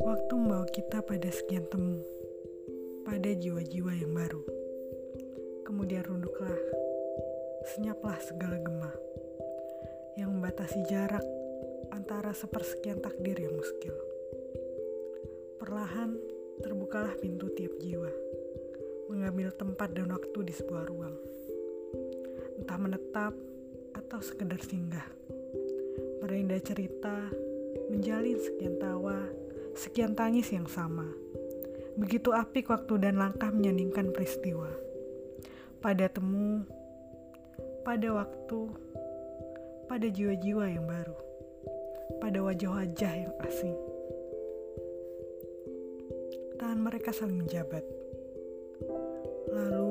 Waktu membawa kita pada sekian temu, pada jiwa-jiwa yang baru. Kemudian runduklah, senyaplah segala gema yang membatasi jarak antara sepersekian takdir yang muskil. Perlahan terbukalah pintu tiap jiwa, mengambil tempat dan waktu di sebuah ruang. Entah menetap atau sekedar singgah. Merindah cerita, menjalin sekian tawa, sekian tangis yang sama. Begitu apik waktu dan langkah menyaningkan peristiwa. Pada temu, pada waktu, pada jiwa-jiwa yang baru, pada wajah-wajah yang asing. Tangan mereka saling menjabat. Lalu,